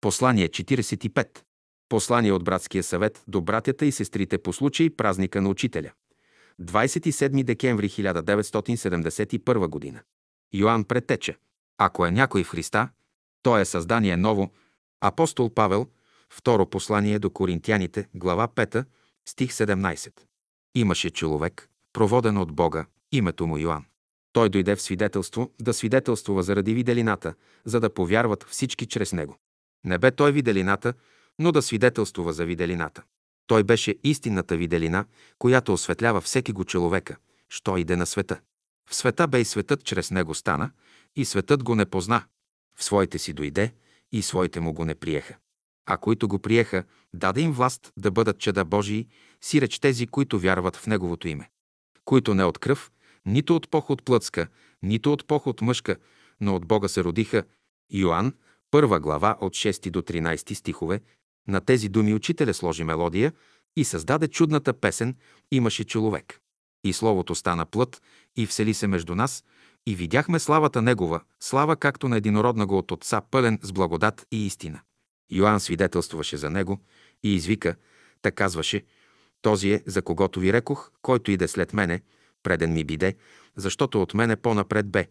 Послание 45. Послание от братския съвет до братята и сестрите по случай празника на учителя. 27 декември 1971 година. Йоанн Претече. Ако е някой в Христа, то е създание ново. Апостол Павел, второ послание до Коринтияните, глава 5, стих 17. Имаше човек, проводен от Бога, името му Йоанн. Той дойде в свидетелство да свидетелствува заради виделината, за да повярват всички чрез него. Не бе той виделината, но да свидетелствува за виделината. Той беше истинната виделина, която осветлява всеки го човека, що иде на света. В света бе и светът чрез него стана, и светът го не позна. В своите си дойде, и своите му го не приеха. А които го приеха, даде им власт да бъдат чеда Божии, сиреч тези, които вярват в Неговото име. Които не от кръв, нито от поход плътска, нито от поход мъжка, но от Бога се родиха. Йоанн, първа глава от 6 до 13 стихове, на тези думи учителя сложи мелодия и създаде чудната песен «Имаше човек». И Словото стана плът и всели се между нас, и видяхме славата Негова, слава както на единородна го от Отца, пълен с благодат и истина. Йоанн свидетелствуваше за него и извика, та казваше, този е, за когото ви рекох, който иде след мене, преден ми биде, защото от мене по-напред бе.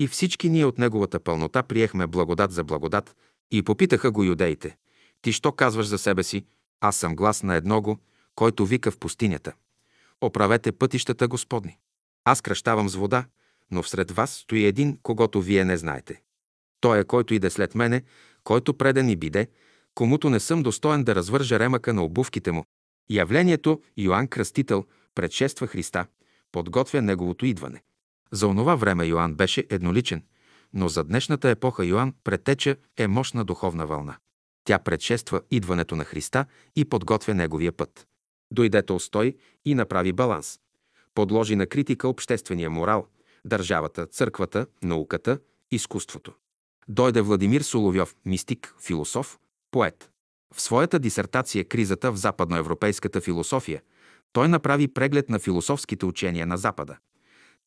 И всички ние от неговата пълнота приехме благодат за благодат и попитаха го юдеите. Ти що казваш за себе си? Аз съм глас на едного, който вика в пустинята. Оправете пътищата Господни. Аз кръщавам с вода, но всред вас стои един, когато вие не знаете. Той е, който иде след мене, който преден ми биде, комуто не съм достоен да развържа ремъка на обувките му. Явлението Йоанн Кръстител предшества Христа, подготвя неговото идване. За онова време Йоанн беше едноличен, но за днешната епоха Йоанн претеча е мощна духовна вълна. Тя предшества идването на Христа и подготвя неговия път. Дойде Толстой и направи баланс. Подложи на критика обществения морал, държавата, църквата, науката, изкуството. Дойде Владимир Соловьов, мистик, философ, поет. В своята дисертация «Кризата в западноевропейската философия» той направи преглед на философските учения на Запада.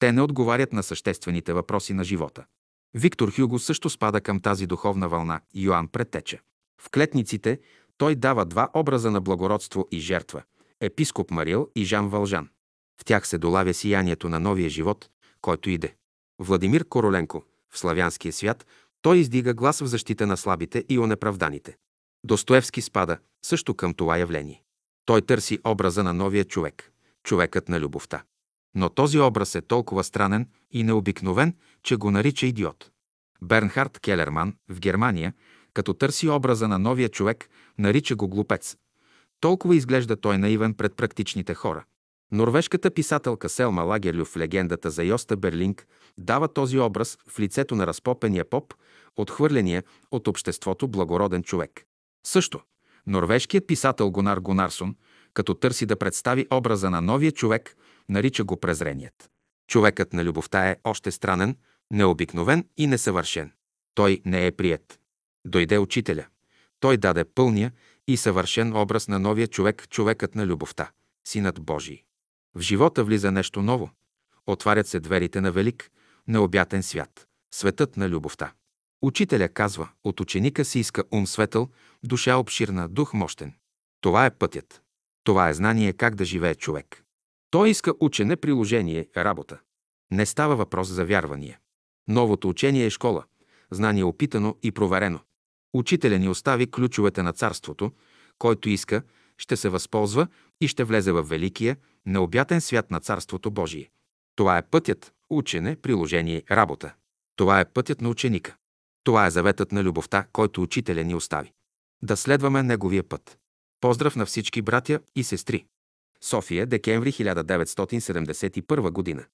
Те не отговарят на съществените въпроси на живота. Виктор Хюго също спада към тази духовна вълна, Йоанн Претече. В клетниците той дава два образа на благородство и жертва – епископ Марил и Жан Вължан. В тях се долавя сиянието на новия живот, който иде. Владимир Короленко в славянския свят той издига глас в защита на слабите и онеправданите. Достоевски спада също към това явление. Той търси образа на новия човек, човекът на любовта. Но този образ е толкова странен и необикновен, че го нарича идиот. Бернхард Келерман в Германия, като търси образа на новия човек, нарича го глупец. Толкова изглежда той наивен пред практичните хора. Норвежката писателка Селма Лагерлю в легендата за Йоста Берлинг дава този образ в лицето на разпопения поп, отхвърления от обществото благороден човек. Също, норвежкият писател Гонар Гонарсон, като търси да представи образа на новия човек, нарича го презреният. Човекът на любовта е още странен, необикновен и несъвършен. Той не е прият. Дойде учителя. Той даде пълния и съвършен образ на новия човек, човекът на любовта, синът Божий. В живота влиза нещо ново. Отварят се дверите на велик, необятен свят, светът на любовта. Учителя казва, от ученика си иска ум светъл, душа обширна, дух мощен. Това е пътят. Това е знание как да живее човек. Той иска учене, приложение, работа. Не става въпрос за вярвание. Новото учение е школа, знание опитано и проверено. Учителя ни остави ключовете на царството, който иска, ще се възползва и ще влезе в великия, необятен свят на Царството Божие. Това е пътят – учене, приложение, работа. Това е пътят на ученика. Това е заветът на любовта, който учителя ни остави. Да следваме неговия път. Поздрав на всички братя и сестри. София, декември 1971 година.